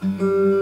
Música